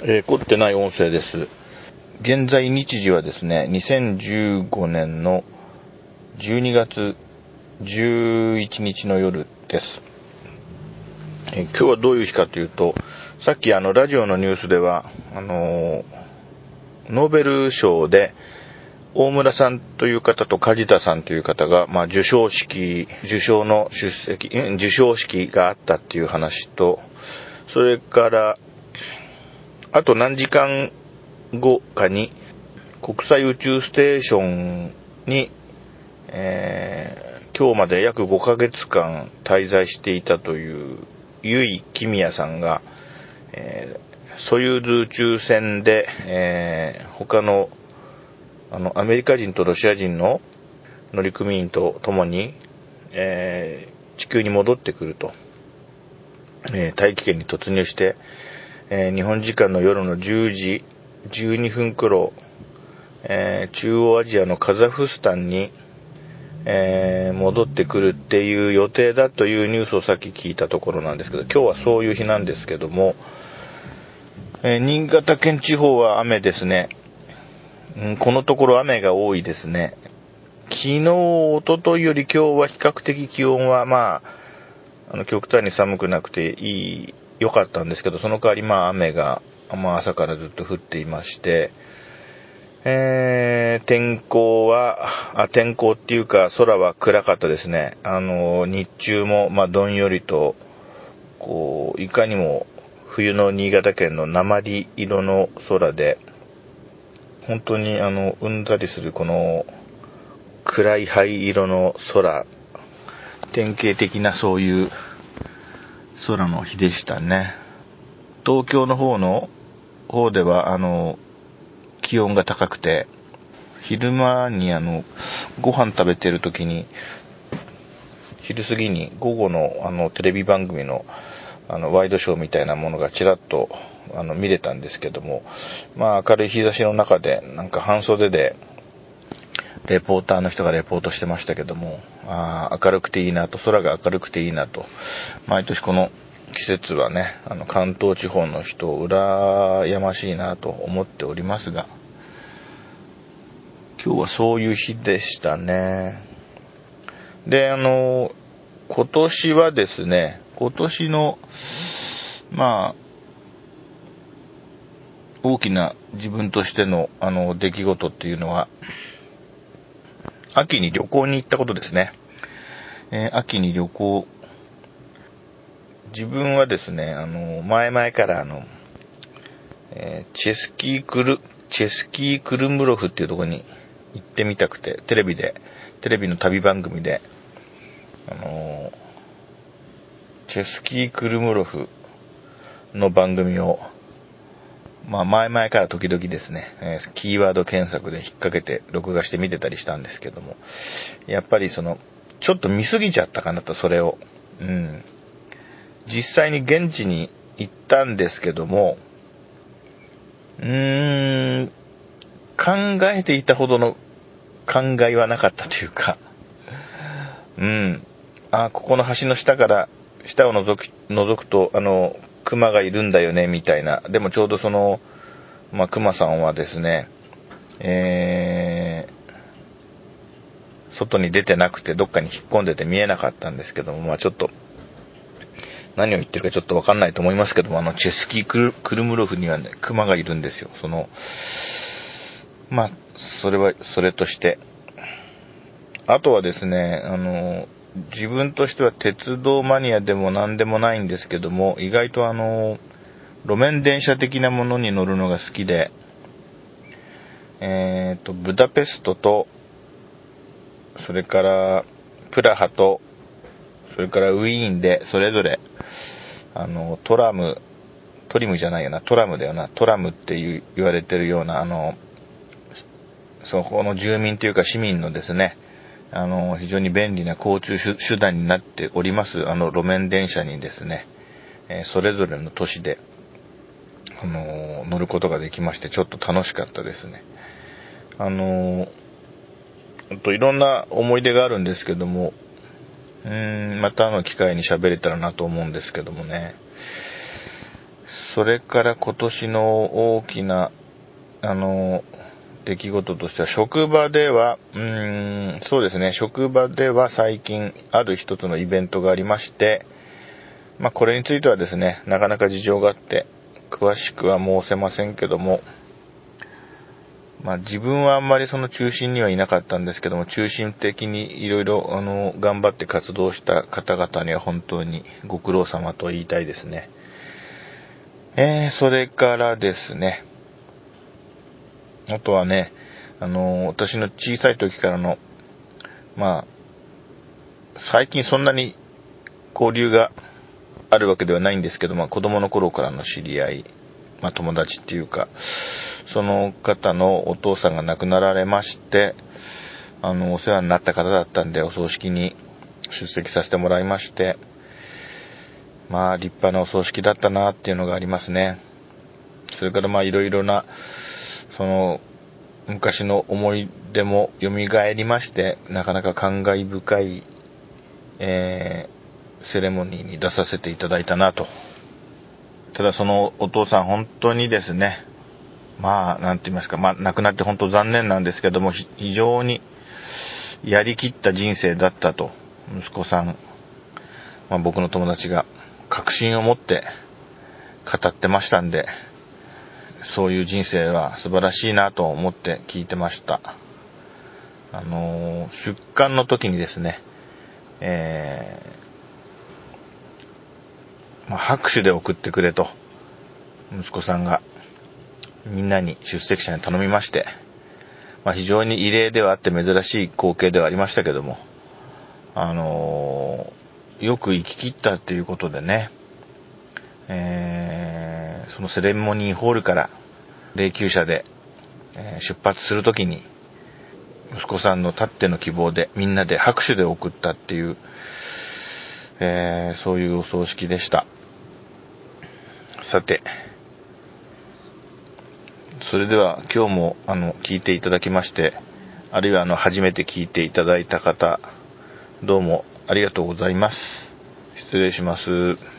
えー、凝ってない音声です。現在日時はですね、2015年の12月11日の夜です。えー、今日はどういう日かというと、さっきあのラジオのニュースでは、あのー、ノーベル賞で、大村さんという方と梶田さんという方が、まあ、受賞式、受賞の出席、受賞式があったっていう話と、それから、あと何時間後かに国際宇宙ステーションに、えー、今日まで約5ヶ月間滞在していたというゆいきみやさんが、えー、ソユーズ宇宙船で、えー、他のあのアメリカ人とロシア人の乗組員と共に、えー、地球に戻ってくると、え、大気圏に突入して、えー、日本時間の夜の10時12分頃、えー、中央アジアのカザフスタンに、えー、戻ってくるっていう予定だというニュースをさっき聞いたところなんですけど、今日はそういう日なんですけども、え新潟県地方は雨ですね、うん。このところ雨が多いですね。昨日、おとといより今日は比較的気温はまあ、あの極端に寒くなくていい良かったんですけど、その代わりまあ雨が、まあ朝からずっと降っていまして、えー、天候は、あ、天候っていうか空は暗かったですね。あの、日中もまあどんよりと、こう、いかにも冬の新潟県の鉛色の空で、本当にあの、うんざりするこの暗い灰色の空、典型的なそういう空の日でしたね。東京の方の方では、あの、気温が高くて、昼間にあの、ご飯食べてる時に、昼過ぎに午後のあの、テレビ番組のあの、ワイドショーみたいなものがちらっとあの、見れたんですけども、まあ明るい日差しの中で、なんか半袖で、レポーターの人がレポートしてましたけども、あ明るくていいなと、空が明るくていいなと、毎年この季節はね、あの関東地方の人を羨ましいなと思っておりますが、今日はそういう日でしたね。で、あの、今年はですね、今年の、まあ、大きな自分としての、あの、出来事っていうのは、秋に旅行に行ったことですね。えー、秋に旅行、自分はですね、あの、前々からあの、えー、チェスキークル、チェスキークルムロフっていうところに行ってみたくて、テレビで、テレビの旅番組で、あのチェスキークルムロフの番組を、まあ前々から時々ですね、えー、キーワード検索で引っ掛けて録画して見てたりしたんですけども、やっぱりその、ちょっと見すぎちゃったかなと、それを。うん。実際に現地に行ったんですけども、うーん、考えていたほどの考えはなかったというか、うん。あ、ここの橋の下から、下を覗く、覗くと、あの、熊がいるんだよね、みたいな。でもちょうどその、まあ、熊さんはですね、えー、外に出てなくて、どっかに引っ込んでて見えなかったんですけども、まあ、ちょっと、何を言ってるかちょっとわかんないと思いますけども、あの、チェスキークルムロフにはね、熊がいるんですよ。その、まあ、それは、それとして。あとはですね、あの、自分としては鉄道マニアでも何でもないんですけども、意外とあの、路面電車的なものに乗るのが好きで、えっ、ー、と、ブダペストと、それから、プラハと、それからウィーンで、それぞれ、あの、トラム、トリムじゃないよな、トラムだよな、トラムって言われてるような、あの、そこの住民というか市民のですね、あの、非常に便利な交通手段になっております、あの、路面電車にですね、えそれぞれの都市で、あの、乗ることができまして、ちょっと楽しかったですね。あの、といろんな思い出があるんですけども、うーん、またあの機会に喋れたらなと思うんですけどもね。それから今年の大きな、あの、出来事としては、職場では、うーん、そうですね、職場では最近ある一つのイベントがありまして、まあ、これについてはですね、なかなか事情があって、詳しくは申せませんけども、まあ、自分はあんまりその中心にはいなかったんですけども、中心的にいろいろ、あの、頑張って活動した方々には本当にご苦労様と言いたいですね。えー、それからですね、あとはね、あの、私の小さい時からの、まあ、最近そんなに交流があるわけではないんですけど、まあ、子供の頃からの知り合い、まあ、友達っていうか、その方のお父さんが亡くなられまして、あの、お世話になった方だったんで、お葬式に出席させてもらいまして、まあ、立派なお葬式だったなっていうのがありますね。それからまあ、いろいろな、その、昔の思い出も蘇りまして、なかなか感慨深い、えー、セレモニーに出させていただいたなと。ただそのお父さん本当にですね、まあ、なんて言いますか、まあ、亡くなって本当残念なんですけども、非常にやりきった人生だったと、息子さん、まあ、僕の友達が確信を持って語ってましたんで、そういう人生は素晴らしいなと思って聞いてました。あのー、出棺の時にですね、えー、まあ、拍手で送ってくれと、息子さんがみんなに出席者に頼みまして、まあ、非常に異例ではあって珍しい光景ではありましたけども、あのー、よく生き切ったっていうことでね、そのセレモニーホールから霊柩車で、えー、出発するときに、息子さんのたっての希望でみんなで拍手で送ったっていう、えー、そういうお葬式でした。さて、それでは今日もあの聞いていただきまして、あるいはあの初めて聞いていただいた方、どうもありがとうございます。失礼します。